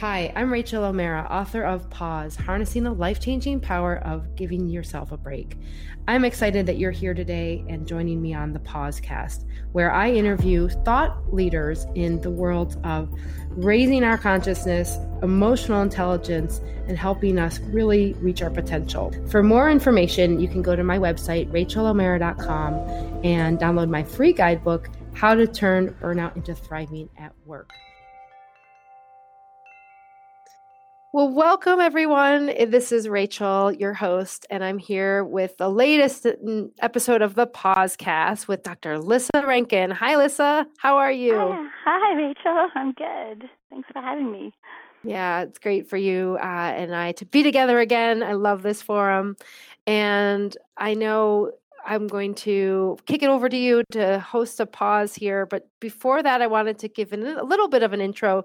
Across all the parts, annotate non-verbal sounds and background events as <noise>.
Hi, I'm Rachel O'Mara, author of Pause Harnessing the Life Changing Power of Giving Yourself a Break. I'm excited that you're here today and joining me on the Pausecast, where I interview thought leaders in the world of raising our consciousness, emotional intelligence, and helping us really reach our potential. For more information, you can go to my website, rachelomara.com, and download my free guidebook, How to Turn Burnout into Thriving at Work. Well, welcome everyone. This is Rachel, your host, and I'm here with the latest episode of the Pausecast with Dr. Lissa Rankin. Hi, Lissa. How are you? Hi, Hi Rachel. I'm good. Thanks for having me. Yeah, it's great for you uh, and I to be together again. I love this forum. And I know I'm going to kick it over to you to host a pause here. But before that, I wanted to give a little bit of an intro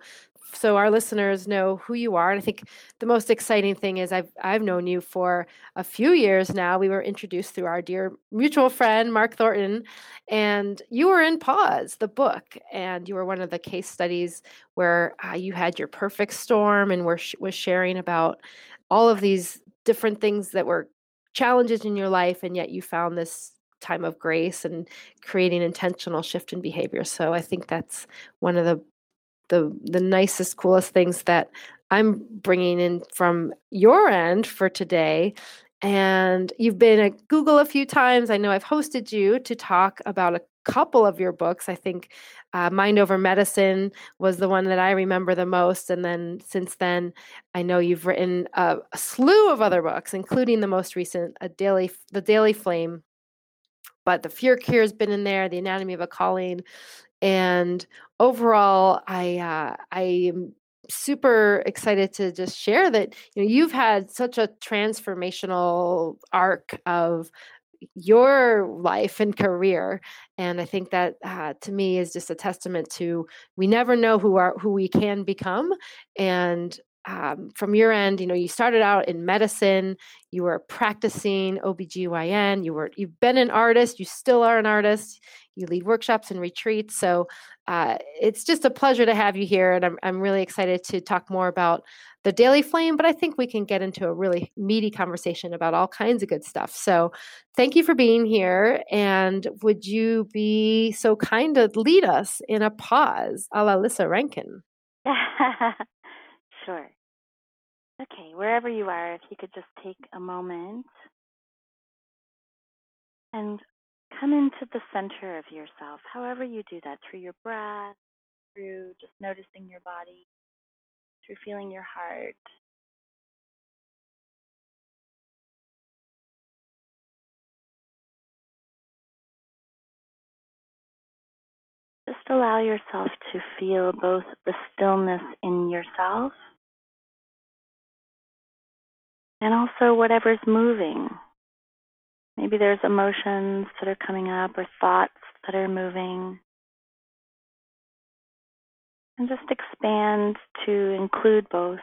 so our listeners know who you are. And I think the most exciting thing is I've I've known you for a few years now. We were introduced through our dear mutual friend Mark Thornton, and you were in Pause, the book, and you were one of the case studies where uh, you had your perfect storm and were was sharing about all of these different things that were challenges in your life, and yet you found this time of grace and creating intentional shift in behavior. So I think that's one of the the the nicest coolest things that i'm bringing in from your end for today. And you've been at google a few times. I know i've hosted you to talk about a couple of your books. I think uh, mind over medicine was the one that i remember the most. And then since then i know you've written a, a slew of other books including the most recent a daily the daily flame. But the fear cure has been in there the anatomy of a calling and overall, I uh, I am super excited to just share that you know you've had such a transformational arc of your life and career and i think that uh, to me is just a testament to we never know who are who we can become and um, from your end you know you started out in medicine you were practicing obgyn you were you've been an artist you still are an artist you lead workshops and retreats. So uh, it's just a pleasure to have you here. And I'm, I'm really excited to talk more about the Daily Flame, but I think we can get into a really meaty conversation about all kinds of good stuff. So thank you for being here. And would you be so kind to lead us in a pause a la Lissa Rankin? <laughs> sure. Okay, wherever you are, if you could just take a moment and come into the center of yourself, however you do that, through your breath, through just noticing your body, through feeling your heart. Allow yourself to feel both the stillness in yourself and also whatever's moving Maybe there's emotions that are coming up or thoughts that are moving. And just expand to include both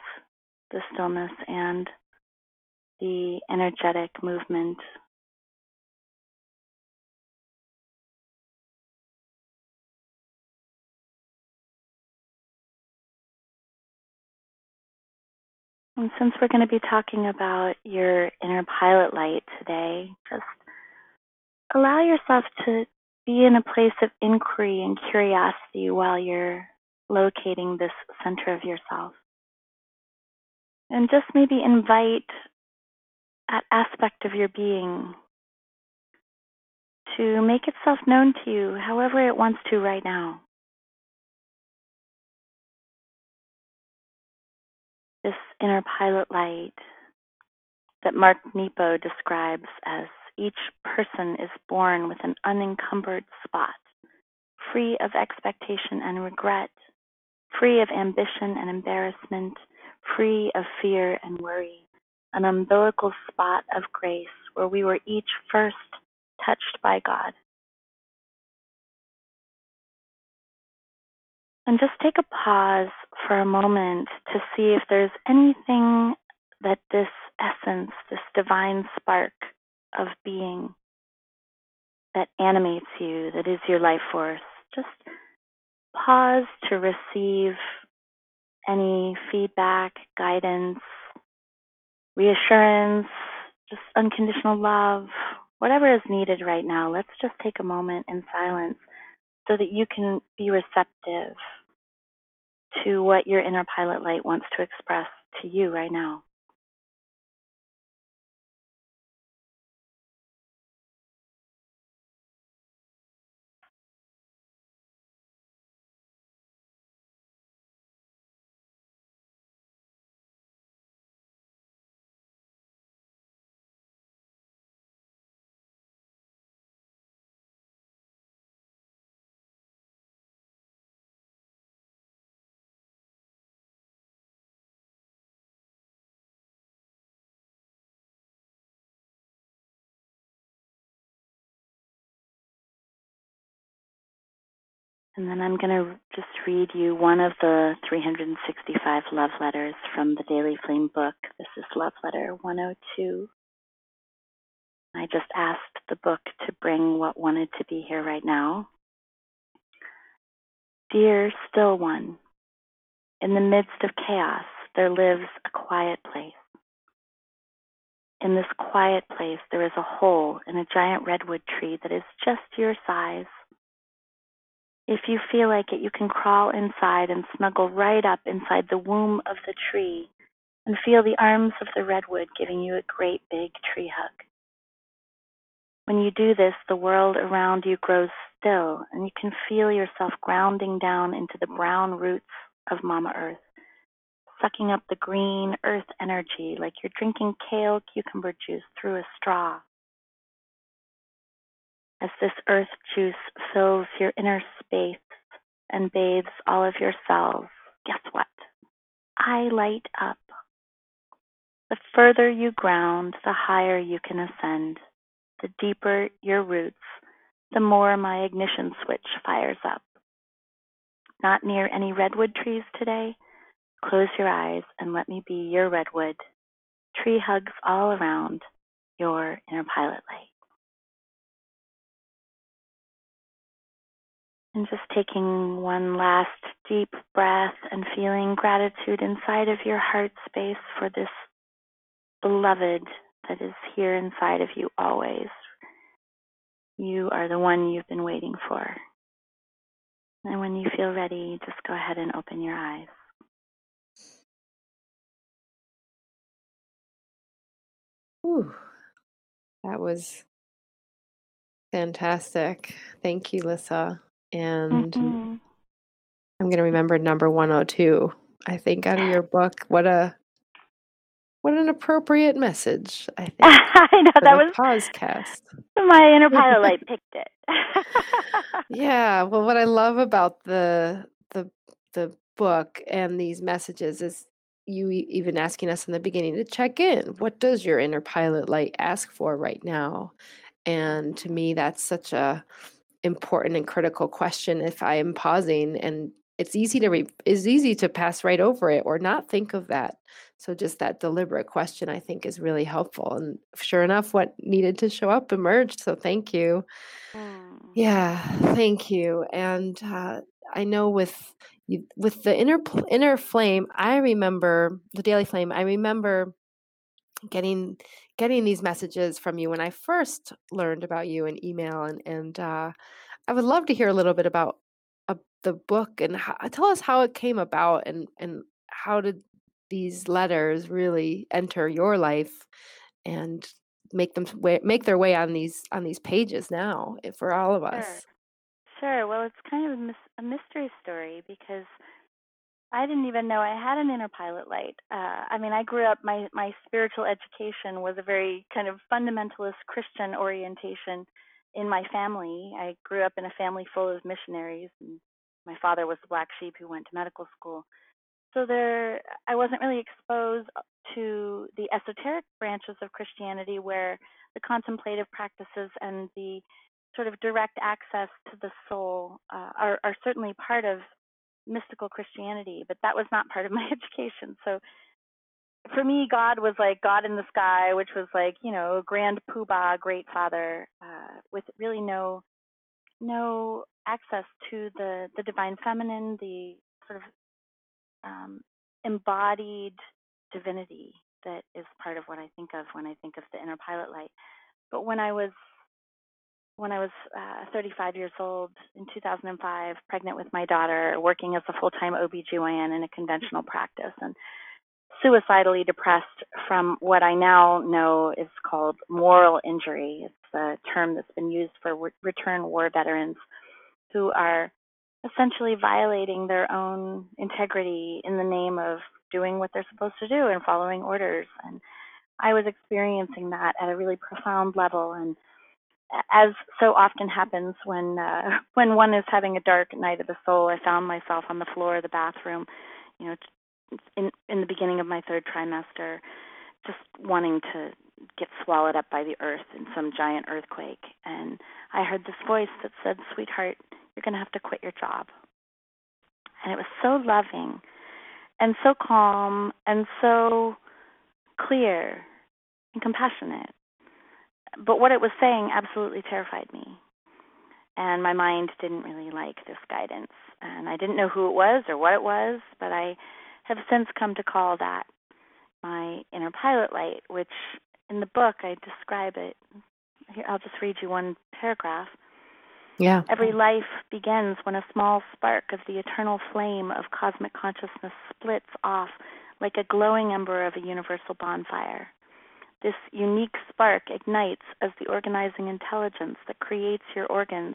the stillness and the energetic movement. And since we're going to be talking about your inner pilot light today, just allow yourself to be in a place of inquiry and curiosity while you're locating this center of yourself. And just maybe invite that aspect of your being to make itself known to you however it wants to right now. This inner pilot light that Mark Nepo describes as each person is born with an unencumbered spot, free of expectation and regret, free of ambition and embarrassment, free of fear and worry, an umbilical spot of grace where we were each first touched by God. And just take a pause for a moment to see if there's anything that this essence, this divine spark of being that animates you, that is your life force. Just pause to receive any feedback, guidance, reassurance, just unconditional love, whatever is needed right now, let's just take a moment in silence so that you can be receptive to what your inner pilot light wants to express to you right now. And then I'm going to just read you one of the 365 love letters from the Daily Flame book. This is love letter 102. I just asked the book to bring what wanted to be here right now. Dear still one, in the midst of chaos, there lives a quiet place. In this quiet place, there is a hole in a giant redwood tree that is just your size if you feel like it, you can crawl inside and snuggle right up inside the womb of the tree and feel the arms of the redwood giving you a great big tree hug. When you do this, the world around you grows still and you can feel yourself grounding down into the brown roots of Mama Earth, sucking up the green earth energy like you're drinking kale cucumber juice through a straw. As this earth juice fills your inner space and bathes all of your cells, guess what? I light up. The further you ground, the higher you can ascend. The deeper your roots, the more my ignition switch fires up. Not near any redwood trees today? Close your eyes and let me be your redwood. Tree hugs all around your inner pilot light. And just taking one last deep breath and feeling gratitude inside of your heart space for this beloved that is here inside of you always. You are the one you've been waiting for. And when you feel ready, just go ahead and open your eyes. Ooh, that was fantastic. Thank you, Lissa and mm-hmm. I'm going to remember number 102. I think out of your <gasps> book. What a what an appropriate message. I <laughs> think. I know that was a podcast. <laughs> My inner <laughs> pilot light picked it. yeah. Well, what I love about the the the book and these messages is you even asking us in the beginning to check in. What does your inner pilot light ask for right now? And to me, that's such a important and critical question if I am pausing and it's easy to re- is easy to pass right over it or not think of that. So just that deliberate question I think is really helpful and sure enough what needed to show up emerged. So thank you. Mm. Yeah, thank you. And uh, I know with you, with the inner inner flame, I remember the daily flame. I remember getting getting these messages from you when I first learned about you in email, and and uh, I would love to hear a little bit about uh, the book and how, tell us how it came about and and how did these letters really enter your life and make them make their way on these on these pages now eh, for all of us. Sure. Sure. Well, it's kind of a mystery story because I didn't even know I had an inner pilot light. Uh, I mean, I grew up, my, my spiritual education was a very kind of fundamentalist Christian orientation in my family. I grew up in a family full of missionaries, and my father was the black sheep who went to medical school. So there, I wasn't really exposed to the esoteric branches of Christianity where the contemplative practices and the sort of direct access to the soul uh, are, are certainly part of mystical Christianity, but that was not part of my <laughs> education. So for me, God was like God in the sky, which was like you know grand poobah, great father, uh, with really no no access to the the divine feminine, the sort of um, embodied divinity that is part of what I think of when I think of the inner pilot light. But when I was when I was uh, 35 years old in 2005, pregnant with my daughter, working as a full-time OBGYN in a conventional practice, and suicidally depressed from what I now know is called moral injury. It's a term that's been used for re- return war veterans who are essentially violating their own integrity in the name of doing what they're supposed to do and following orders. And I was experiencing that at a really profound level. And as so often happens when uh, <laughs> when one is having a dark night of the soul, I found myself on the floor of the bathroom, you know, in in the beginning of my third trimester, just wanting to get swallowed up by the earth in some giant earthquake. And I heard this voice that said, "Sweetheart, you're going to have to quit your job." And it was so loving and so calm and so clear and compassionate. But what it was saying absolutely terrified me. And my mind didn't really like this guidance. And I didn't know who it was or what it was, but I have since come to call that my inner pilot light, which in the book I describe it. Here, I'll just read you one paragraph. Yeah. Every life begins when a small spark of the eternal flame of cosmic consciousness splits off like a glowing ember of a universal bonfire. This unique spark ignites as the organizing intelligence that creates your organs,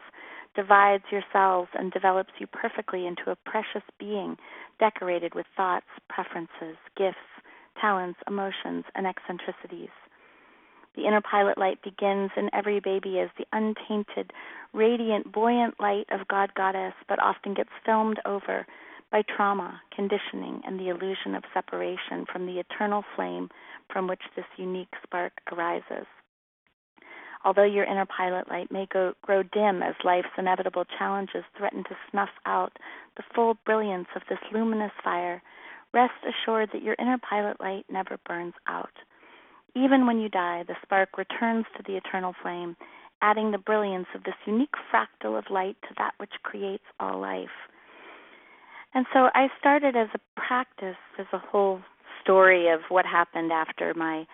divides your cells, and develops you perfectly into a precious being decorated with thoughts, preferences, gifts, talents, emotions, and eccentricities. The inner pilot light begins in every baby as the untainted, radiant, buoyant light of God Goddess, but often gets filmed over by trauma, conditioning, and the illusion of separation from the eternal flame from which this unique spark arises. Although your inner pilot light may go, grow dim as life's inevitable challenges threaten to snuff out the full brilliance of this luminous fire, rest assured that your inner pilot light never burns out. Even when you die, the spark returns to the eternal flame, adding the brilliance of this unique fractal of light to that which creates all life. And so I started as a practice, as a whole story of what happened after my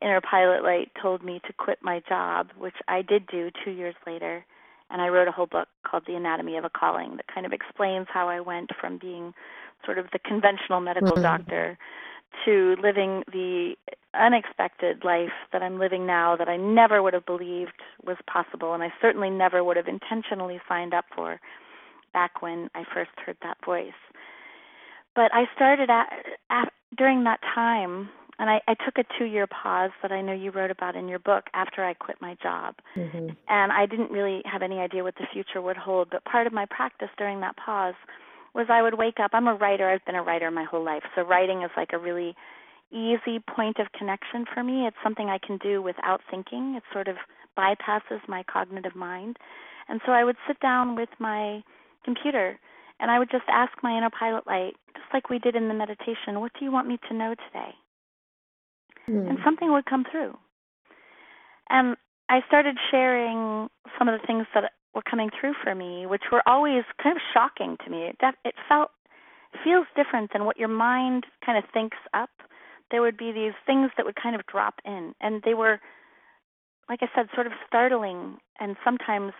inner pilot light told me to quit my job, which I did do two years later. And I wrote a whole book called The Anatomy of a Calling that kind of explains how I went from being sort of the conventional medical mm-hmm. doctor to living the unexpected life that I'm living now that I never would have believed was possible, and I certainly never would have intentionally signed up for back when I first heard that voice. But I started at, at during that time, and I, I took a two-year pause that I know you wrote about in your book after I quit my job, mm-hmm. and I didn't really have any idea what the future would hold. But part of my practice during that pause was I would wake up. I'm a writer. I've been a writer my whole life. So writing is like a really easy point of connection for me. It's something I can do without thinking. It sort of bypasses my cognitive mind. And so I would sit down with my computer and I would just ask my inner pilot light, just like we did in the meditation, what do you want me to know today? Mm. And something would come through. And I started sharing some of the things that were coming through for me, which were always kind of shocking to me. It, it felt feels different than what your mind kind of thinks up. There would be these things that would kind of drop in, and they were, like I said, sort of startling and sometimes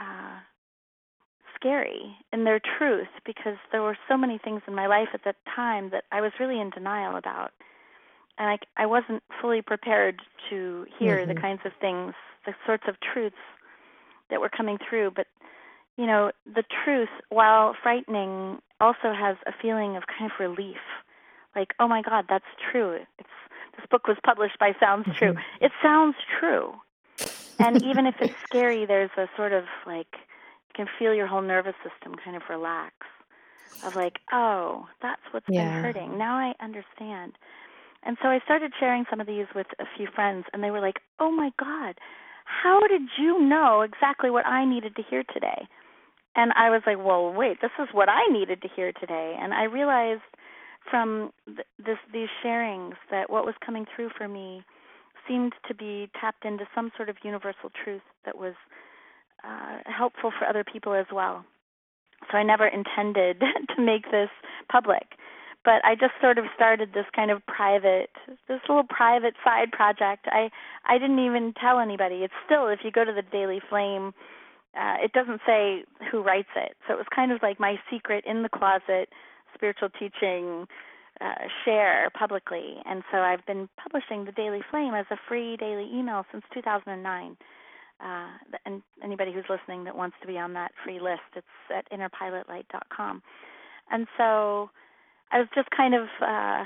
uh, scary in their truth because there were so many things in my life at that time that I was really in denial about. And I, I wasn't fully prepared to hear mm-hmm. the kinds of things, the sorts of truths that were coming through. But you know, the truth, while frightening, also has a feeling of kind of relief. Like, oh my God, that's true. It's this book was published by Sounds mm-hmm. True. It sounds true. And <laughs> even if it's scary, there's a sort of like can feel your whole nervous system kind of relax. Of like, oh, that's what's yeah. been hurting. Now I understand. And so I started sharing some of these with a few friends, and they were like, oh my God, how did you know exactly what I needed to hear today? And I was like, well, wait, this is what I needed to hear today. And I realized from th- this these sharings that what was coming through for me seemed to be tapped into some sort of universal truth that was uh, helpful for other people as well. So I never intended <laughs> to make this public. but I just sort of started this kind of private, this little private side project. I I didn't even tell anybody. It's still, if you go to the Daily Flame, uh, it doesn't say who writes it. So it was kind of like my secret in the closet spiritual teaching uh, share publicly. And so I've been publishing the Daily Flame as a free daily email since 2009. Uh, and anybody who's listening that wants to be on that free list, it's at innerpilotlight.com. And so I was just kind of uh,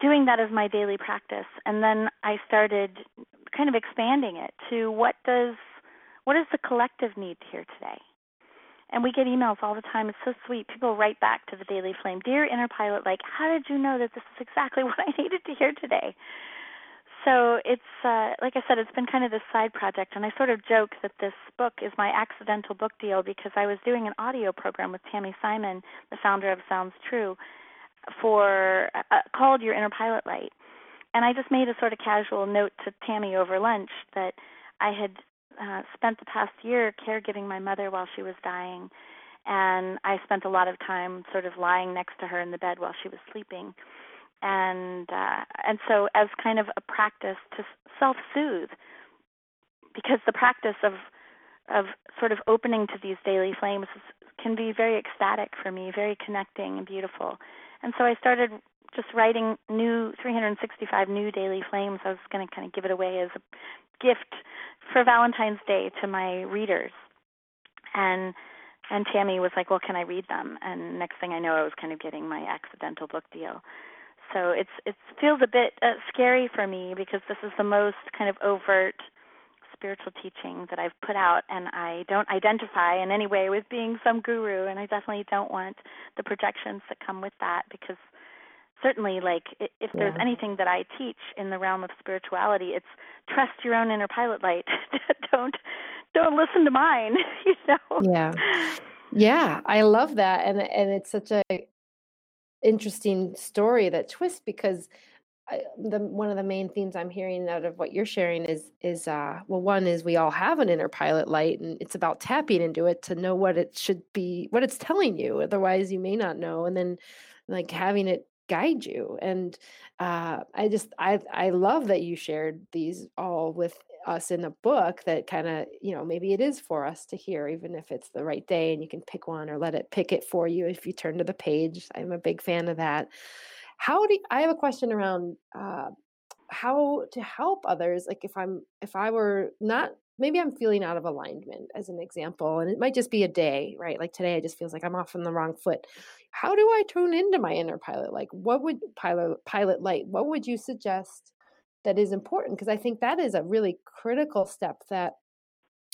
doing that as my daily practice, and then I started kind of expanding it to what does what does the collective need to hear today? And we get emails all the time. It's so sweet. People write back to the Daily Flame, Dear Inner Pilot, like, how did you know that this is exactly <laughs> what I needed to hear today? So it's uh, like I said, it's been kind of this side project, and I sort of joke that this book is my accidental book deal because I was doing an audio program with Tami Simon, the founder of Sounds True, for uh, called Your Inner Pilot Light, and I just made a sort of casual note to Tami over lunch that I had uh, spent the past year caregiving my mother while she was dying, and I spent a lot of time sort of lying next to her in the bed while she was sleeping and uh, and so as kind of a practice to self-soothe, because the practice of of sort of opening to these daily flames can be very ecstatic for me, very connecting and beautiful. And so I started just writing new 365 new daily flames. I was going to kind of give it away as a gift for Valentine's Day to my readers. And and Tami was like, "Well, can I read them?" And next thing I know, I was kind of getting my accidental book deal so it's it feels a bit uh, scary for me because this is the most kind of overt spiritual teaching that I've put out, and I don't identify in any way with being some guru, and I definitely don't want the projections that come with that because certainly like if there's yeah. anything that I teach in the realm of spirituality, it's trust your own inner pilot light. <laughs> don't don't listen to mine, <laughs> you know. Yeah. Yeah, I love that and and it's such a interesting story that twists because I, the one of the main themes I'm hearing out of what you're sharing is is uh well one is we all have an inner pilot light and it's about tapping into it to know what it should be what it's telling you otherwise you may not know and then like having it guide you and uh I just I I love that you shared these all with us in the book that kind of you know maybe it is for us to hear even if it's the right day and you can pick one or let it pick it for you if you turn to the page. I'm a big fan of that. How do you, i have a question around uh, how to help others like if i'm if i were not maybe i'm feeling out of alignment as an example and it might just be a day right? Like today it just feels like i'm off on the wrong foot. How do i tune into my inner pilot? Like what would pilot pilot light what would you suggest that is important because I think that is a really critical step that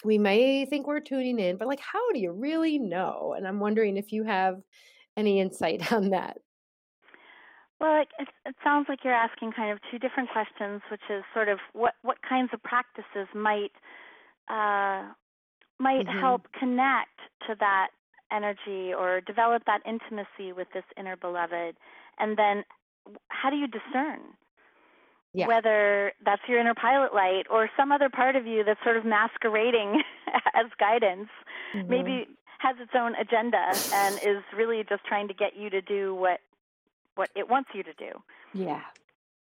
we may think we're tuning in, but like, how do you really know? And I'm wondering if you have any insight <laughs> on that. Well, it, it, sounds like you're asking kind of two different questions, which is sort of what what kinds of practices might uh, might mm-hmm. help connect to that energy or develop that intimacy with this inner beloved, and then how do you discern? Yeah. whether that's your inner pilot light or some other part of you that's sort of masquerading <laughs> as guidance, mm-hmm. maybe has its own agenda and is really just trying to get you to do what what it wants you to do. Yeah.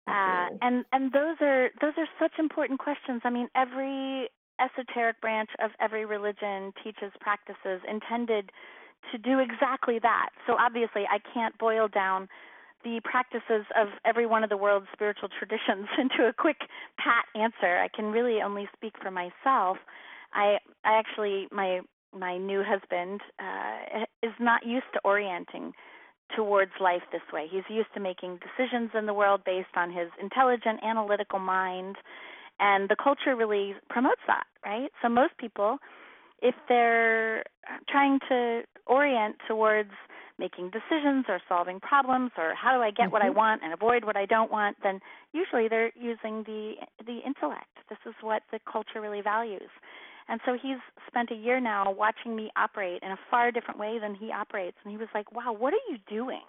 Uh, and and those are those are such important questions. I mean, every esoteric branch of every religion teaches practices intended to do exactly that. So obviously, I can't boil down the practices of every one of the world's spiritual traditions <laughs> into a quick pat answer. I can really only speak for myself. I I actually my my new husband uh, is not used to orienting towards life this way. He's used to making decisions in the world based on his intelligent, analytical mind, and the culture really promotes that, right? So most people, if they're trying to orient towards making decisions or solving problems or how do I get mm-hmm. what I mm-hmm. want and avoid what I don't want, then usually they're using the the intellect. This is what the culture really values. And so he's spent a year now watching me operate in a far different way than he operates and he was like, "Wow, what are you doing?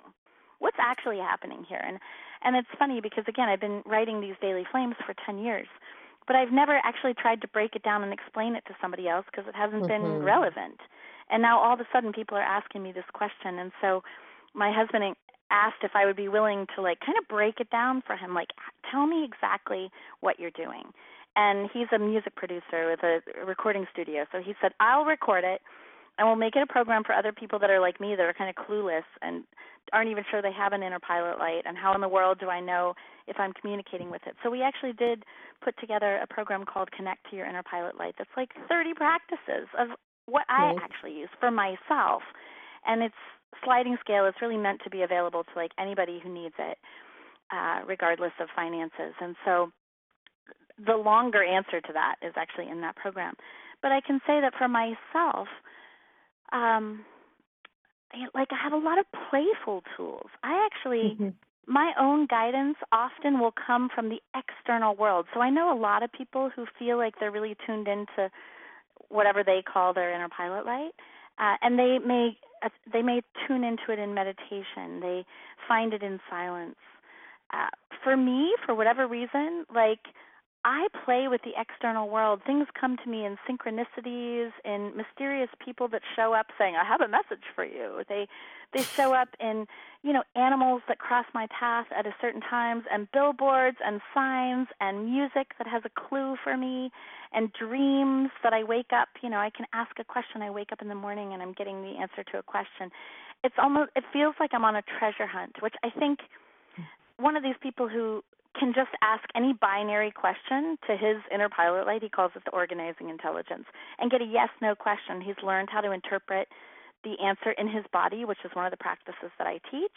What's actually happening here?" And and it's funny because again, I've been writing these daily flames for 10 years but I've never actually tried to break it down and explain it to somebody else because it hasn't mm-hmm. been relevant. And now all of a sudden people are asking me this question. And so my husband asked if I would be willing to like kind of break it down for him, like tell me exactly what you're doing. And he's a music producer with a recording studio, so he said I'll record it and we'll make it a program for other people that are like me that are kind of clueless and aren't even sure they have an inner pilot light and how in the world do I know if I'm communicating with it. So we actually did put together a program called Connect to Your Inner Pilot Light that's like 30 practices of what I actually use for myself. And it's sliding scale. It's really meant to be available to like anybody who needs it, uh, regardless of finances. And so the longer answer to that is actually in that program. But I can say that for myself, um, like I have a lot of playful tools. I actually mm-hmm. my own guidance often will come from the external world. So I know a lot of people who feel like they're really tuned into whatever they call their inner pilot light, uh, and they may uh, they may tune into it in meditation. They find it in silence. Uh, for me, for whatever reason, like I play with the external world. Things come to me in synchronicities, in mysterious people that show up saying, "I have a message for you." They they show up in, you know, animals that cross my path at a certain times and billboards and signs and music that has a clue for me and dreams that I wake up, you know, I can ask a question. I wake up in the morning and I'm getting the answer to a question. It's almost it feels like I'm on a treasure hunt, which I think hmm. one of these people who can just ask any binary question to his inner pilot light. He calls it the organizing intelligence, and get a yes no question. He's learned how to interpret the answer in his body, which is one of the practices that I teach.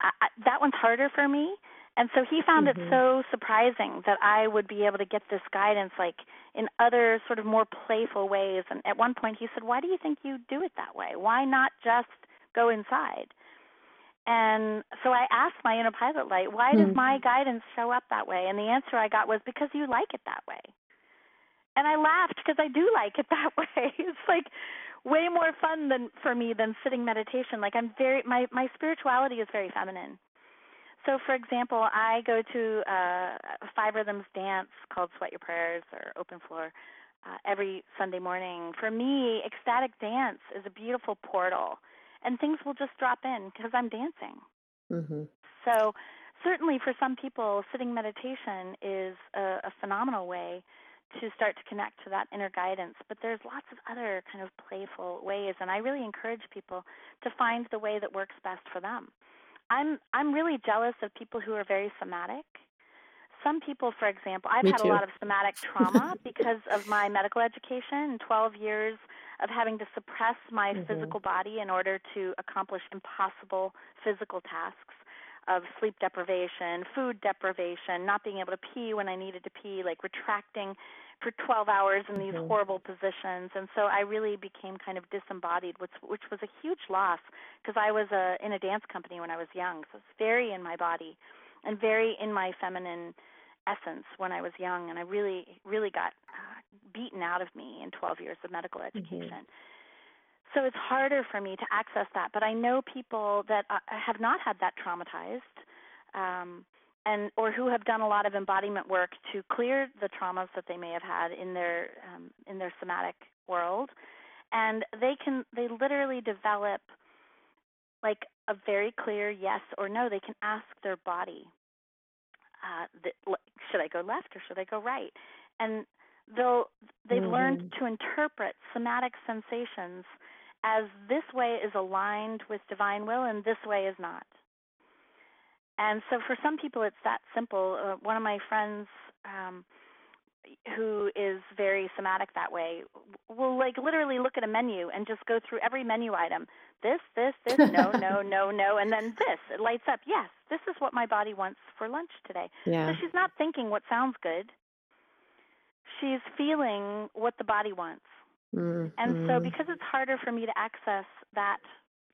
I, I, that one's harder for me. And so he found mm-hmm. it so surprising that I would be able to get this guidance like in other sort of more playful ways. And at one point he said, Why do you think you do it that way? Why not just go inside? And so I asked my inner pilot light, why does mm-hmm. my guidance show up that way? And the answer I got was because you like it that way. And I laughed because I do like it <laughs> that way. It's like way more fun than for me than sitting meditation. Like I'm very my my spirituality is very feminine. So for example, I go to uh, a five rhythms dance called Sweat Your Prayers or Open Floor uh, every Sunday morning. For me, ecstatic dance is a beautiful portal and things will just drop in because I'm dancing. Mm-hmm. So, certainly for some people, sitting meditation is a, a phenomenal way to start to connect to that inner guidance. But there's lots of other kind of playful ways, and I really encourage people to find the way that works best for them. I'm I'm really jealous of people who are very somatic. Some people, for example, I've Me had too. a lot of somatic <laughs> trauma because of my medical education and 12 years of having to suppress my mm-hmm. physical body in order to accomplish impossible physical tasks of sleep deprivation, food deprivation, not being able to pee when I needed to pee, like retracting for 12 hours in these mm-hmm. horrible positions. And so I really became kind of disembodied, which which was a huge loss because I was a in a dance company when I was young. So it's very in my body and very in my feminine essence when I was young, and I really, really got uh, beaten out of me in 12 years of medical mm-hmm. education. Mm-hmm. So it's harder for me to access that, but I know people that uh, have not had that traumatized, um, and or who have done a lot of embodiment work to clear the traumas that they may have had in their um, in their somatic world, and they can they literally develop like a very clear yes or no. They can ask their body uh, the, should I go left or should I go right? And they'll they've mm-hmm. learned to interpret somatic sensations as this way is aligned with divine will and this way is not. And so for some people it's that simple. Uh, one of my friends um, who is very somatic that way will like literally look at a menu and just go through every menu item. This, this, this, no, no, <laughs> no, no, and then this. It lights up. Yes, this is what my body wants for lunch today. Yeah. So she's not thinking what sounds good. She's feeling what the body wants. Mm-hmm. And so because it's harder for me to access that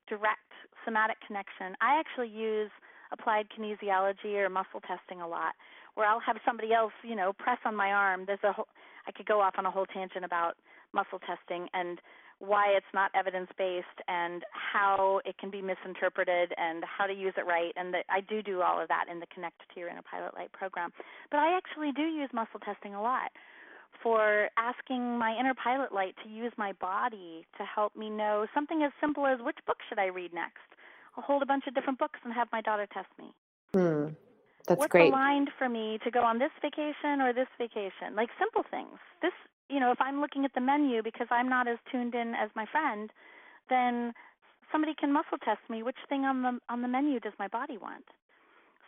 direct somatic connection, I actually use applied kinesiology or muscle testing a lot where I'll have somebody else, you know, press on my arm. There's a whole, I could go off on a whole tangent about muscle testing and why it's not evidence based and how it can be misinterpreted and how to use it right and that I do do all of that in the Connect to Your Inner Pilot Light program. But I actually do use muscle testing a lot for asking my inner pilot light to use my body to help me know something as simple as which book should I read next I'll hold a bunch of different books and have my daughter test me. Hmm. That's What's great. aligned for me to go on this vacation or this vacation? Like simple things. This, you know, if I'm looking at the menu because I'm not as tuned in as my friend, then somebody can muscle test me which thing on the on the menu does my body want.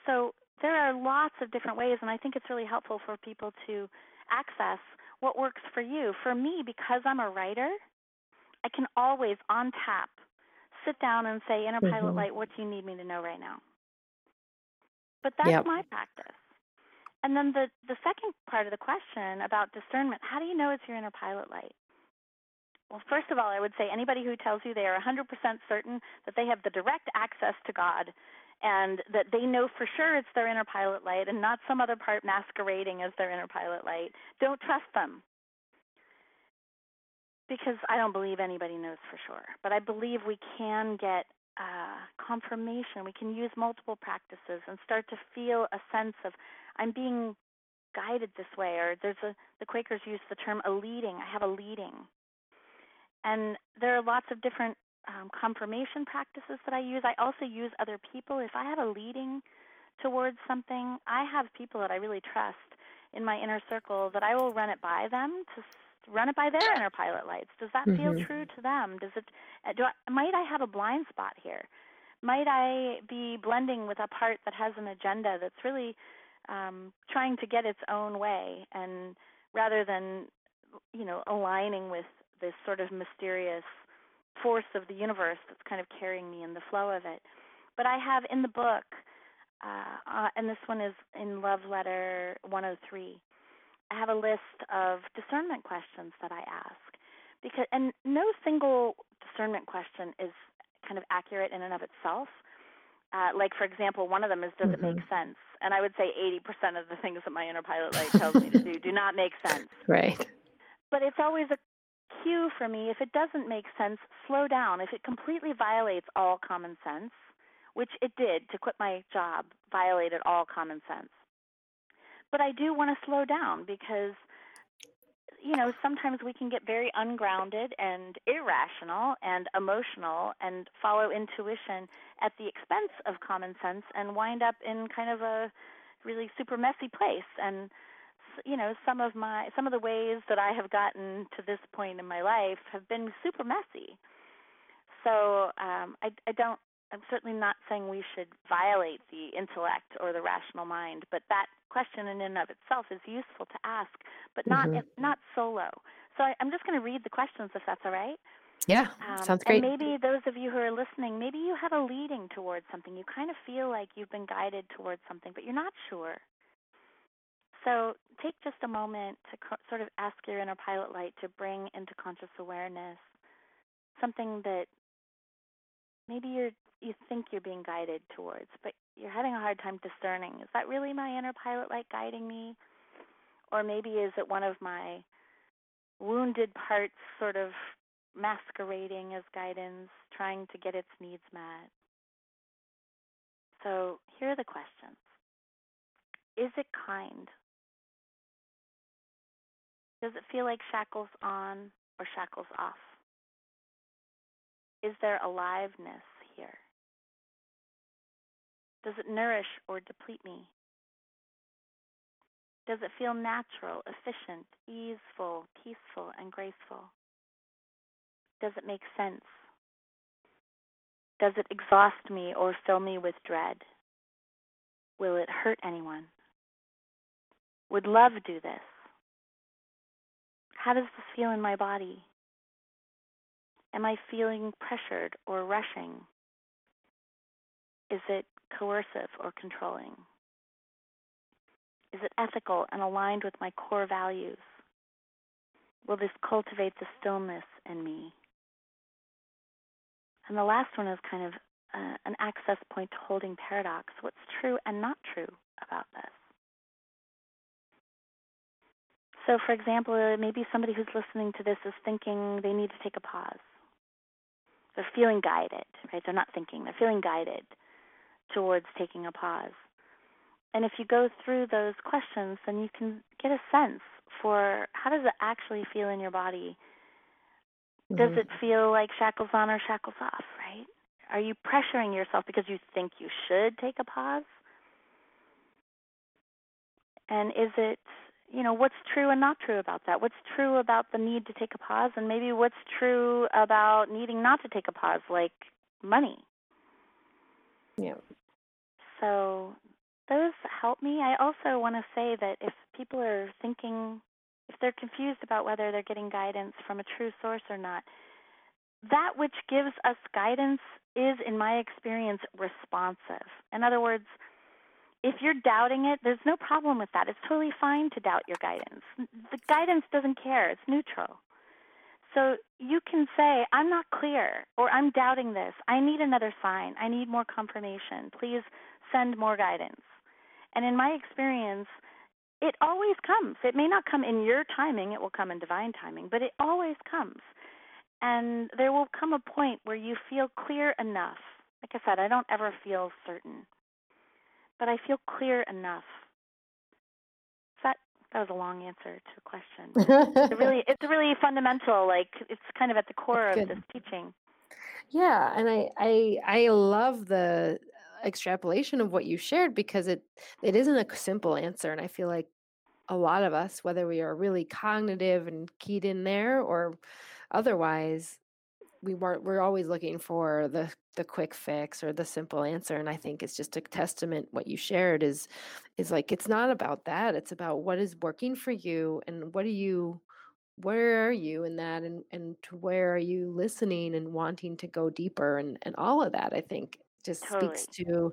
So there are lots of different ways and I think it's really helpful for people to access what works for you. For me because I'm a writer, I can always on tap sit down and say inner pilot Mhm. light what do you need me to know right now? But that's Yep. my practice. And then the the second part of the question about discernment, how do you know it's your inner pilot light? Well, first of all, I would say anybody who tells you they are 100% certain that they have the direct access to God and that they know for sure it's their inner pilot light and not some other part masquerading as their inner pilot light, don't trust them. Because I don't believe anybody knows for sure. But I believe we can get uh, confirmation. We can use multiple practices and start to feel a sense of I'm being guided this way. Or there's a the Quakers use the term a leading. I have a leading, and there are lots of different um, confirmation practices that I use. I also use other people. If I have a leading towards something, I have people that I really trust in my inner circle that I will run it by them to run it by their inner pilot lights. Does that feel Mhm. true to them? Does it? uh, Do I, might I have a blind spot here? Might I be blending with a part that has an agenda that's really um, trying to get its own way, and rather than you know aligning with this sort of mysterious force of the universe that's kind of carrying me in the flow of it. But I have in the book, uh, uh, and this one is in Love Letter 103. I have a list of discernment questions that I ask because and no single discernment question is kind of accurate in and of itself. Uh, like for example, one of them is does it make Mhm. sense? And I would say 80% of the things that my inner pilot light tells me to do do not make sense. <laughs> Right. But it's always a cue for me if it doesn't make sense, slow down. If it completely violates all common sense, which it did to quit my job, violated all common sense. But I do want to slow down because you know, sometimes we can get very ungrounded and irrational and emotional and follow intuition at the expense of common sense and wind up in kind of a really super messy place. And you know some of my some of the ways that I have gotten to this point in my life have been super messy. So um I I don't I'm certainly not saying we should violate the intellect or the rational mind, but that question in and of itself is useful to ask, but not Mhm. not solo. So I, I'm just going to read the questions if that's all right. Yeah. Um, Sounds great. And maybe those of you who are listening, maybe you have a leading towards something. You kind of feel like you've been guided towards something, but you're not sure. So take just a moment to co- sort of ask your inner pilot light to bring into conscious awareness something that maybe you're you think you're being guided towards, but you're having a hard time discerning. Is that really my inner pilot light guiding me? Or maybe is it one of my wounded parts sort of masquerading as guidance, trying to get its needs met? So here are the questions. Is it kind? Does it feel like shackles on or shackles off? Is there aliveness here? Does it nourish or deplete me? Does it feel natural, efficient, easeful, peaceful, and graceful? Does it make sense? Does it exhaust me or fill me with dread? Will it hurt anyone? Would love do this? How does this feel in my body? Am I feeling pressured or rushing? Is it coercive or controlling? Is it ethical and aligned with my core values? Will this cultivate the stillness in me? And the last one is kind of uh, an access point to holding paradox what's true and not true about this. So, for example, maybe somebody who's listening to this is thinking they need to take a pause. They're feeling guided, right? They're not thinking, they're feeling guided towards taking a pause. And if you go through those questions, then you can get a sense for how does it actually feel in your body? Does Mhm. it feel like shackles on or shackles off, right? are you pressuring yourself because you think you should take a pause? And is it, you know, what's true and not true about that? What's true about the need to take a pause and maybe what's true about needing not to take a pause like money? Yeah. So those help me. I also want to say that if people are thinking, if they're confused about whether they're getting guidance from a true source or not, that which gives us guidance is, in my experience, responsive. In other words, if you're doubting it, there's no problem with that. It's totally fine to doubt your guidance. The guidance doesn't care, it's neutral. So you can say, I'm not clear, or I'm doubting this. I need another sign. I need more confirmation. Please send more guidance. And in my experience, it always comes. It may not come in your timing, it will come in divine timing, but it always comes. And there will come a point where you feel clear enough. Like I said, I don't ever feel certain, but I feel clear enough. That that was a long answer to a question. it's really it's really fundamental. Like it's kind of at the core of this teaching. Yeah, and I I I love the extrapolation of what you shared because it it isn't a simple answer and i feel like a lot of us whether we are really cognitive and keyed in there or otherwise we weren't we're always looking for the the quick fix or the simple answer and i think it's just a testament what you shared is is like it's not about that it's about what is working for you and what do you where are you in that and and where are you listening and wanting to go deeper and and all of that i think just Totally. speaks to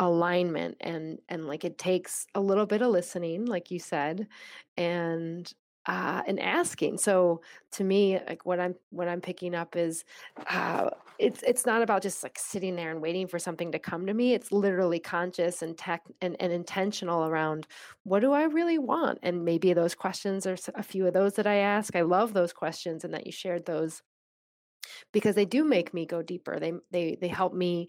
alignment and and like it takes a little bit of listening like you said and uh and asking. So to me like what i'm what i'm picking up is uh it's it's not about just like sitting there and waiting for something to come to me. It's literally conscious and tech and, and intentional around what do i really want? And maybe those questions are a few of those that i ask. I love those questions and that you shared those because they do make me go deeper. They they they help me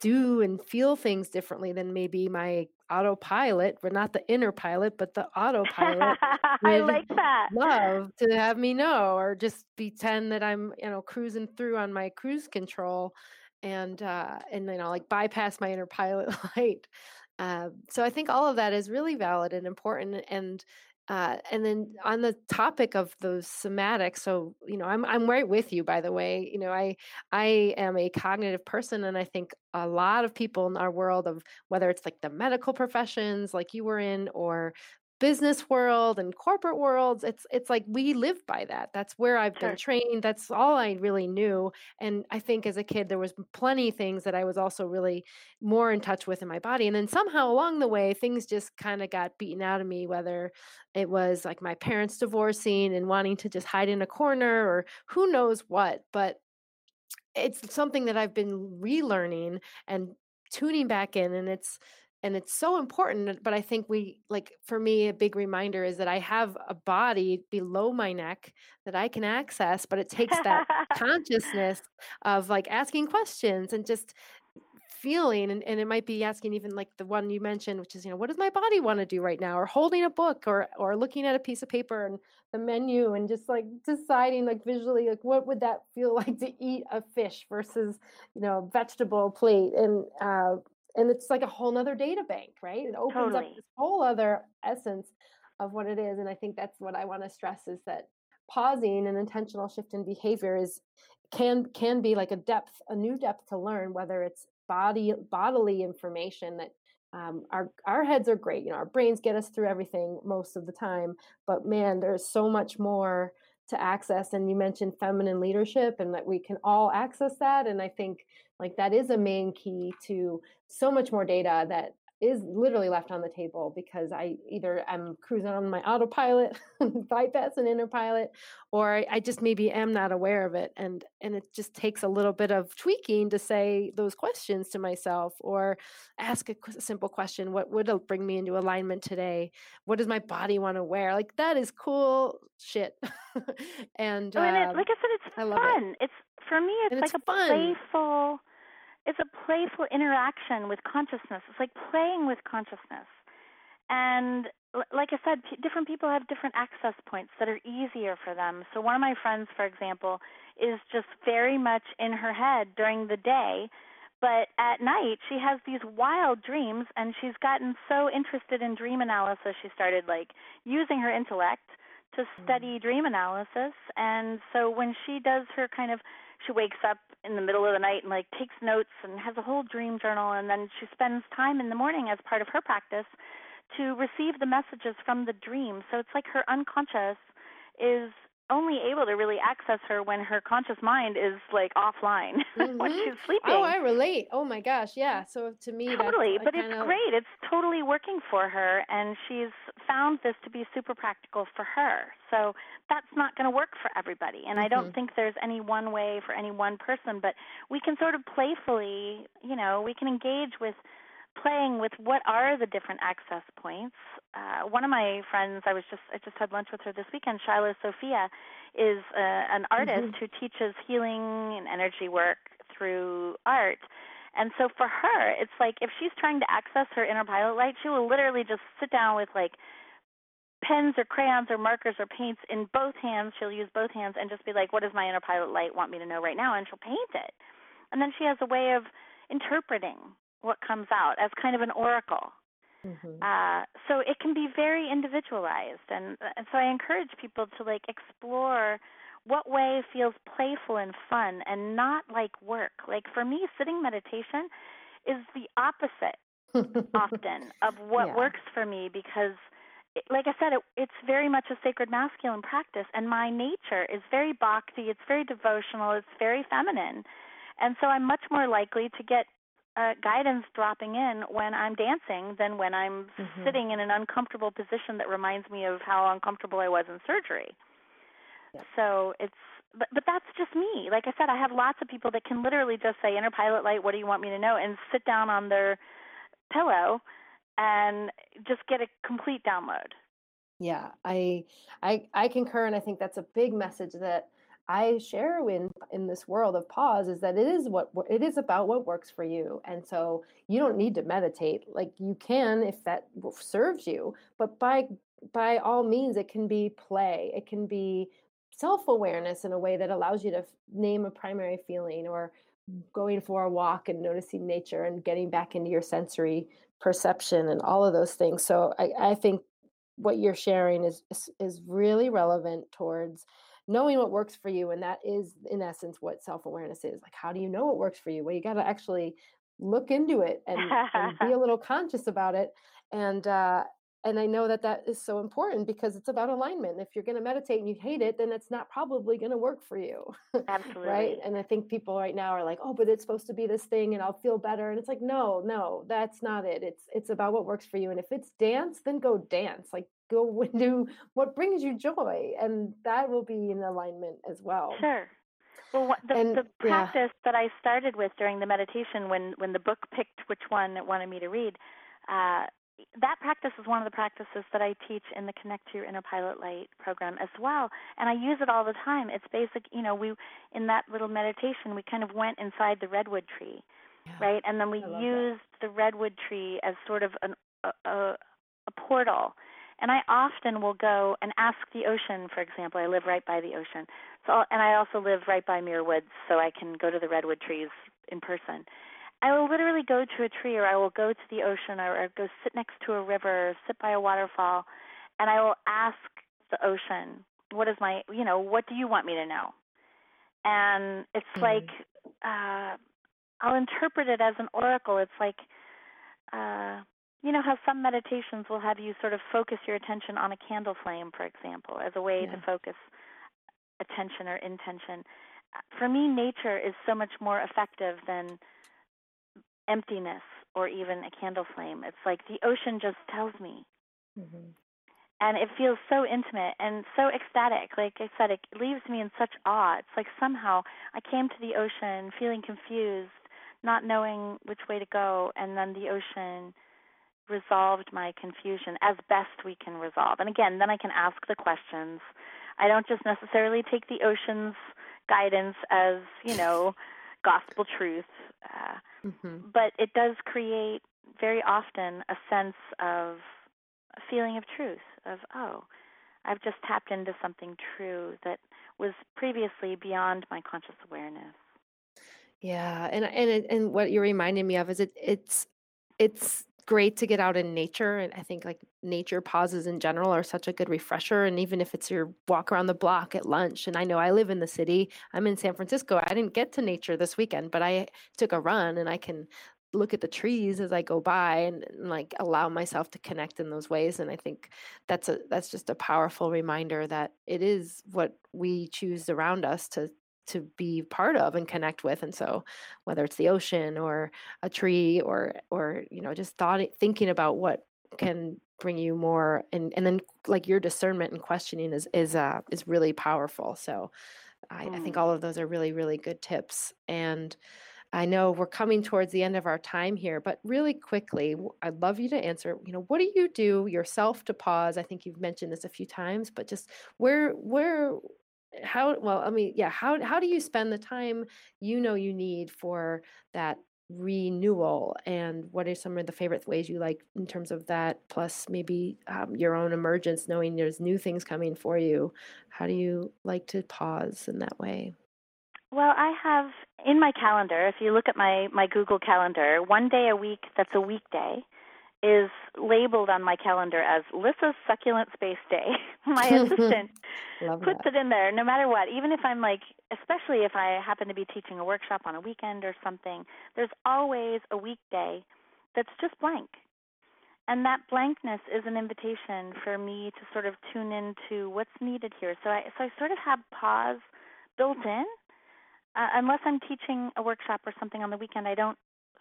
do and feel things differently than maybe my autopilot, but not the inner pilot, but the autopilot. <laughs> I like that. Love to have me know, or just pretend that I'm, you know, cruising through on my cruise control, and uh, and you know, like bypass my inner <laughs> pilot light. Uh, so I think all of that is really valid and important, and uh, and then on the topic of the somatics, so you know, I'm I'm right with you. By the way, you know, I I am a cognitive person, and I think a lot of people in our world of whether it's like the medical professions, like you were in, or business world and corporate worlds it's it's like we live by that that's where i've been trained that's all i really knew and i think as a kid there was plenty of things that i was also really more in touch with in my body and then somehow along the way things just kind of got beaten out of me whether it was like my parents divorcing and wanting to just hide in a corner or who knows what but it's something that i've been relearning and tuning back in and it's and it's so important but i think we like for me a big reminder is that i have a body below my neck that i can access but it takes that <laughs> consciousness of like asking questions and just feeling and, and it might be asking even like the one you mentioned which is you know what does my body want to do right now? or holding a book or or looking at a piece of paper and the menu and just like deciding like visually like what would that feel <laughs> like to eat a fish versus you know vegetable plate and uh and it's like a whole nother data bank right it opens totally. up this whole other essence of what it is and i think that's what i want to stress is that pausing an intentional shift in behavior is can can be like a depth a new depth to learn whether it's body bodily information that um, our our heads are great you know our brains get us through everything most of the time but man there's so much more to access and you mentioned feminine leadership and that we can all access that and i think like that is a main key to so much more data that is literally left on the table because I either I'm cruising on my autopilot, <laughs> bypass an inner pilot, or I just maybe am not aware of it. And and it just takes a little bit of tweaking to say those questions to myself or ask a, a simple question. What would bring me into alignment today? What does my body want to wear? Like that is cool shit. <laughs> and, oh, and um, it, like I said, it's I fun. It. It's for me, it's and like it's a fun. playful it's a playful interaction with consciousness. It's like playing with consciousness. And like I said, p- different people have different access points that are easier for them. So one of my friends, for example, is just very much in her head during the day. But at night, she has these wild dreams, and she's gotten so interested in dream analysis, she started like using her intellect to hmm. study dream analysis. And so when she does her kind of, she wakes up in the middle of the night and like takes notes and has a whole dream journal, and then she spends time in the morning as part of her practice to receive the messages from the dream. So it's like her unconscious is only able to really access her when her conscious mind is like offline <laughs> mm-hmm. when she's sleeping. Oh, I relate. Oh my gosh, yeah. So to me, totally. but it's great. It's totally working for her, and she's found this to be super practical for her. So that's not going to work for everybody, and mm-hmm. I don't mm-hmm. think there's any one way for any one person. But we can sort of playfully, you know, we can engage with playing with what are the different access points. Uh, one of my friends, I was just I just had lunch with her this weekend. Shiloh Sophia is uh, an artist mm-hmm. who teaches healing and energy work through art. And so for her, it's like if she's trying to access her inner pilot light, she will literally just sit down with like pens or crayons or markers or paints in both hands. She'll use both hands and just be like, "What does my inner pilot light want me to know right now?" And she'll paint it. And then she has a way of interpreting what comes out as kind of an oracle. Mm-hmm. Uh, so it can be very individualized, and, and so I encourage people to like explore what way feels playful and fun and not like work. Like for me, sitting meditation is the opposite often <laughs> of what yeah. works for me because like I said, it, it's very much a sacred masculine practice, and my nature is very bhakti. It's very devotional. It's very feminine, and so I'm much more likely to get uh, guidance dropping in when I'm dancing than when I'm mm-hmm. sitting in an uncomfortable position that reminds me of how uncomfortable I was in surgery. Yeah. So it's but but that's just me. Like I said, I have lots of people that can literally just say inner pilot light, what do you want me to know and sit down on their pillow and just get a complete download. Yeah, I I I concur and I think that's a big message that I share in in this world of pause is that it is what it is about what works for you, and so you don't need to meditate. Like you can if that serves you, but by by all means, it can be play. It can be self awareness in a way that allows you to name a primary feeling or going for a walk and noticing nature and getting back into your sensory perception and all of those things. So I, I think what you're sharing is is really relevant towards knowing what works for you and that is in essence what self-awareness is like how do you know what works for you? Well you got to actually look into it and, and, be <laughs> a little conscious about it and uh and i know that that is so important because it's about alignment if you're going to meditate and you hate it then it's not probably going to work for you <laughs> absolutely. Right and i think people right now are like oh but it's supposed to be this thing and i'll feel better and it's like no no that's not it. It's it's about what works for you and if it's dance then go dance like go <laughs> do what brings you joy and that will be in alignment as well. Sure. Well the, and, the practice yeah. that i started with during the meditation when when the book picked which one it wanted me to read uh, that practice is one of the practices that I teach in the Connect to Your Inner Pilot Light program as well, and I use it all the time. It's basic, you know, we in that little meditation we kind of went inside the redwood tree, yeah. right, and then we used that. the redwood tree as sort of an, a, a, a portal and I often will go and ask the ocean, for example. I live right by the ocean. So and I also live right by Muir Woods, so I can go to the redwood trees in person. I will literally go to a tree or I will go to the ocean or, or go sit next to a river or sit by a waterfall and I will ask the ocean, what is my, you know, what do you want me to know? And it's mm-hmm. like uh I'll interpret it as an oracle. It's like uh you know how some meditations will have you sort of focus your attention on a candle flame, for example, as a way yeah. to focus attention or intention. For me, nature is so much more effective than emptiness or even a candle flame. It's like the ocean just tells me. Mm-hmm. And it feels so intimate and so ecstatic. Like I said, it leaves me in such awe. It's like somehow I came to the ocean feeling confused, not knowing which way to go, and then the ocean resolved my confusion as best we can resolve. And again, then I can ask the questions. I don't just necessarily take the ocean's guidance as, you know, gospel truth, uh, mm-hmm. but it does create very often a sense of a feeling of truth, of, oh, I've just tapped into something true that was previously beyond my conscious awareness. Yeah, and and and what you're reminding me of is it it's it's great to get out in nature and I think like nature pauses in general are such a good refresher and even if it's your walk around the block at lunch and I know I live in the city I'm in San Francisco I didn't get to nature this weekend but I took a run and I can look at the trees as I go by and, and like allow myself to connect in those ways and I think that's a that's just a powerful reminder that it is what we choose around us to to be part of and connect with and so whether it's the ocean or a tree or or you know just thought thinking about what can bring you more and and then like your discernment and questioning is is uh is really powerful so I, I think Mm. all of those are really really good tips and I know we're coming towards the end of our time here, but really quickly, i'd love you to answer, you know, what do you do yourself to pause? I think you've mentioned this a few times, but just where where how well, I mean, yeah, how how do you spend the time you know you need for that renewal and what are some of the favorite ways you like in terms of that plus maybe um, your own emergence knowing there's new things coming for you? How do you like to pause in that way? Well, I have in my calendar, if you look at my, my Google Calendar, one day a week that's a weekday is labeled on my calendar as Lissa's Succulent Space Day. <laughs> my <laughs> assistant puts that it in there no matter what, even if I'm like, especially if I happen to be teaching a workshop on a weekend or something, there's always a weekday that's just blank. And that blankness is an invitation for me to sort of tune into what's needed here. So I so I sort of have pause built in uh, unless I'm teaching a workshop or something on the weekend, I don't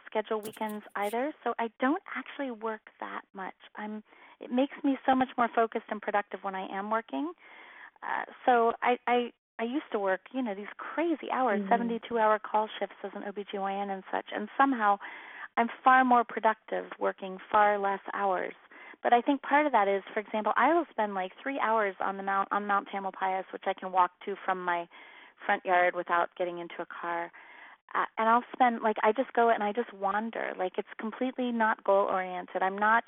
schedule weekends either. So I don't actually work that much. I'm. It makes me so much more focused and productive when I am working. Uh, so I, I I used to work, you know, these crazy hours, Mhm. 72 hour call shifts as an OBGYN and such, and somehow I'm far more productive working far less hours. But I think part of that is, for example, I will spend like three hours on the mount on Mount Tamalpais, which I can walk to from my front yard without getting into a car. Uh, and I'll spend like I just go and I just wander. Like it's completely not goal oriented. I'm not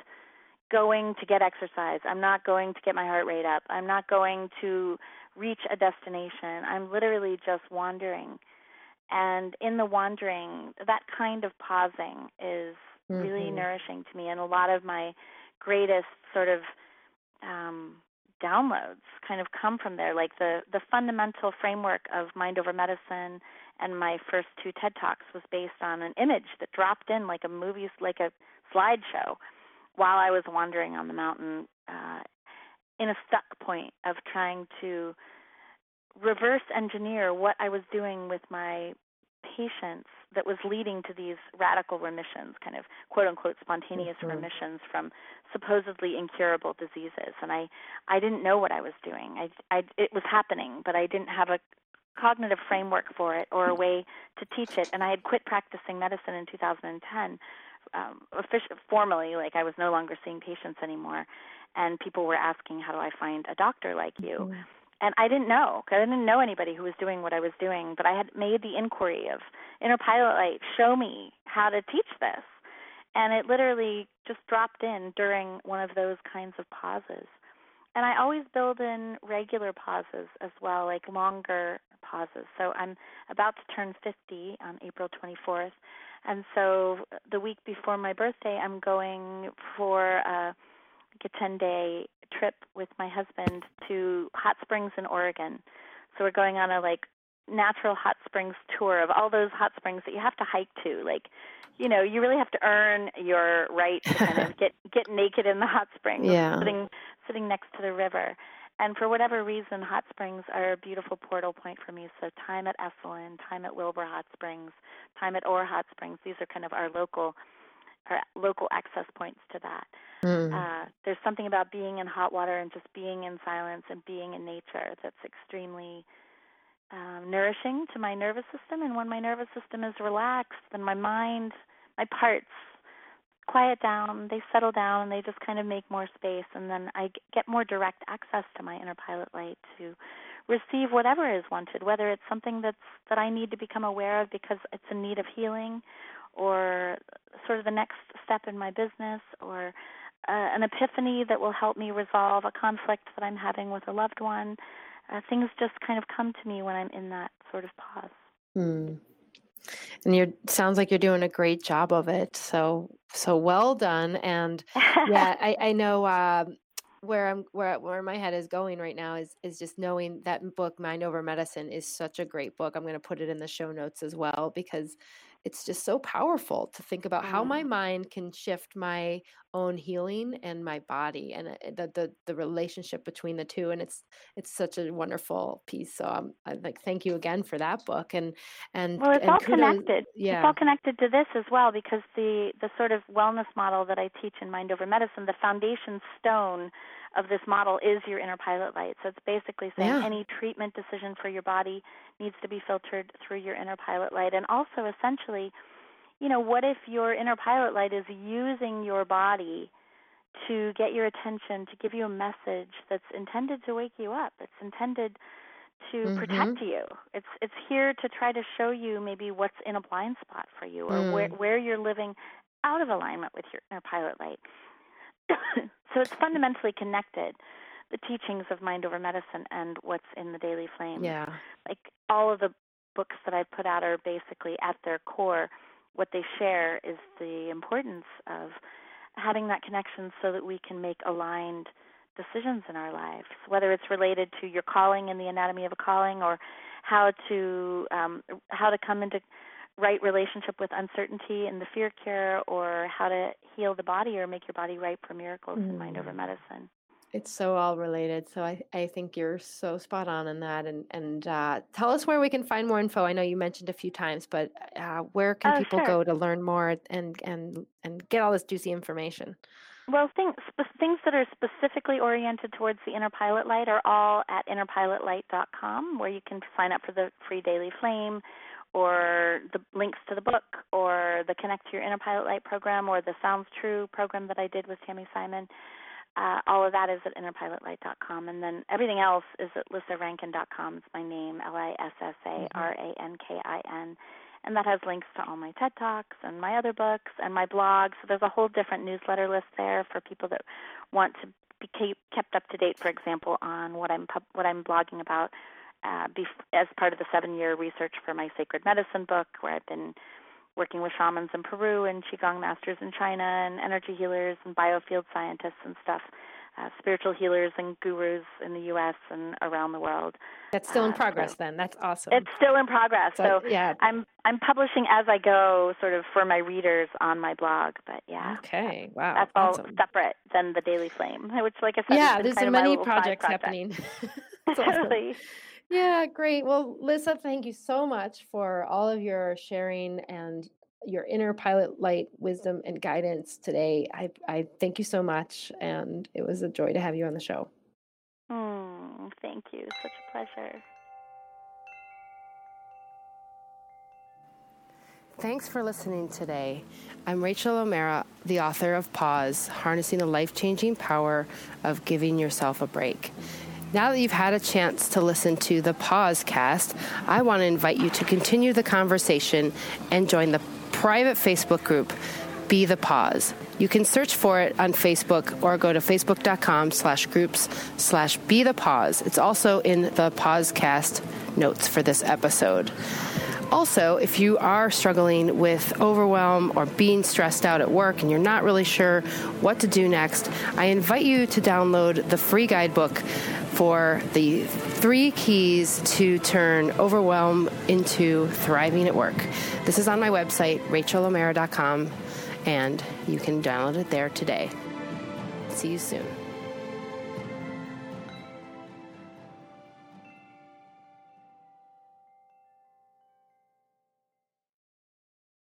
going to get exercise. I'm not going to get my heart rate up. I'm not going to reach a destination. I'm literally just wandering. And in the wandering, that kind of pausing is really Mhm. nourishing to me. And a lot of my greatest sort of um, downloads kind of come from there. Like the the fundamental framework of mind over medicine and my first two TED talks was based on an image that dropped in like a movie, like a slideshow, while I was wandering on the mountain uh, in a stuck point of trying to reverse engineer what I was doing with my patients that was leading to these radical remissions, kind of quote unquote spontaneous Mhm. remissions from supposedly incurable diseases. And I, I didn't know what I was doing. I, I, it was happening, but I didn't have a cognitive framework for it or a way to teach it. And I had quit practicing medicine in 2010, um, officially, formally, like I was no longer seeing patients anymore. And people were asking, how do I find a doctor like you? Mhm. and I didn't know because I didn't know anybody who was doing what I was doing. But I had made the inquiry of Inner Pilot Light, show me how to teach this, and it literally just dropped in during one of those kinds of pauses. And I always build in regular pauses as well, like longer pauses. So I'm about to turn 50 on April 24th, and so the week before my birthday, I'm going for a like a 10 day trip with my husband to hot springs in Oregon. So we're going on a like natural hot springs tour of all those hot springs that you have to hike to. Like, you know, you really have to earn your right to kind of <laughs> get get naked in the hot springs, Yeah. Sitting next to the river. And for whatever reason, hot springs are a beautiful portal point for me. So time at Esalen, time at Wilbur Hot Springs, time at Orr Hot Springs. These are kind of our local our local access points to that Mm. uh, there's something about being in hot water and just being in silence and being in nature that's extremely um, nourishing to my nervous system. And when my nervous system is relaxed, then my mind, my parts quiet down, they settle down, and they just kind of make more space. And then I get more direct access to my inner pilot light to receive whatever is wanted, whether it's something that's that I need to become aware of because it's in need of healing, or sort of the next step in my business, or uh, an epiphany that will help me resolve a conflict that I'm having with a loved one. uh, things just kind of come to me when I'm in that sort of pause. Hmm. And you sounds like you're doing a great job of it. So so well done. And yeah, I, I know uh, where I'm where where my head is going right now is is just knowing that book Mind Over Medicine is such a great book. I'm going to put it in the show notes as well because it's just so powerful to think about how my Mm. mind can shift my own healing and my body and uh, the the the relationship between the two and it's it's such a wonderful piece. So um, I like thank you again for that book and and Well, it's and all kudos connected. It's all connected to this as well because the the sort of wellness model that I teach in Mind Over Medicine, the foundation stone of this model is your inner pilot light. So it's basically saying Yeah. any treatment decision for your body needs to be filtered through your inner pilot light and also essentially, you know, what if your inner pilot light is using your body to get your attention, to give you a message that's intended to wake you up. It's intended to Mhm. protect you. It's it's here to try to show you maybe what's in a blind spot for you or where Mm. where you're living out of alignment with your inner pilot light. <coughs> so it's fundamentally connected the teachings of mind over medicine and what's in the daily flame Yeah. All of the books that I put out are basically at their core what they share is the importance of having that connection so that we can make aligned decisions in our lives whether it's related to your calling and the anatomy of a calling or how to um, how to come into right relationship with uncertainty and the fear cure or how to heal the body or make your body ripe for miracles in mind over Mm. medicine It's so all related. So I, I think you're so spot on in that. And and uh, tell us where we can find more info. I know you mentioned a few times, but uh, where can oh people sure go to learn more and and and get all this juicy information? Well, things sp- things that are specifically oriented towards the inner pilot light are all at innerpilotlight.com, where you can sign up for the free daily flame, or the links to the book, or the Connect to Your Inner Pilot Light program, or the Sounds True program that I did with Tami Simon. Uh, all of that is at innerpilotlight.com, and then everything else is at lissarankin.com. It's my name, L-I-S-S-A-R-A-N-K-I-N, and that has links to all my TED Talks and my other books and my blog. So there's a whole different newsletter list there for people that want to be kept up to date, for example, on what I'm pub- what I'm blogging about uh, as part of the seven-year research for my sacred medicine book, where I've been working with shamans in Peru and qigong masters in China and energy healers and biofield scientists and stuff, uh, spiritual healers and gurus in the U.S. and around the world. That's still in Uh, progress. so Then that's awesome. it's still in progress. So So yeah. I'm I'm publishing as I go, sort of for my readers on my blog. But yeah, Okay. Wow. that's all Awesome. separate than the Daily Flame, which, like I said, Yeah. There's so many projects project. happening. <laughs> That's <laughs> awesome. Totally. Yeah, great. Well, Lisa, thank you so much for all of your sharing and your inner pilot light wisdom and guidance today. I, I thank you so much. And it was a joy to have you on the show. Hmm, thank you. Such a pleasure. Thanks for listening today. I'm Rachel O'Mara, the author of Pause Harnessing the Life Changing Power of Giving Yourself a Break. Now that you've had a chance to listen to the Pause cast, I want to invite you to continue the conversation and join the private Facebook group, Be the Pause. You can search for it on Facebook or go to facebook.com slash groups slash be the pause. It's also in the Pausecast notes for this episode. Also, if you are struggling with overwhelm or being stressed out at work and you're not really sure what to do next, I invite you to download the free guidebook for the three keys to turn overwhelm into thriving at work. This is on my website, rachelomara.com, and you can download it there today. See you soon.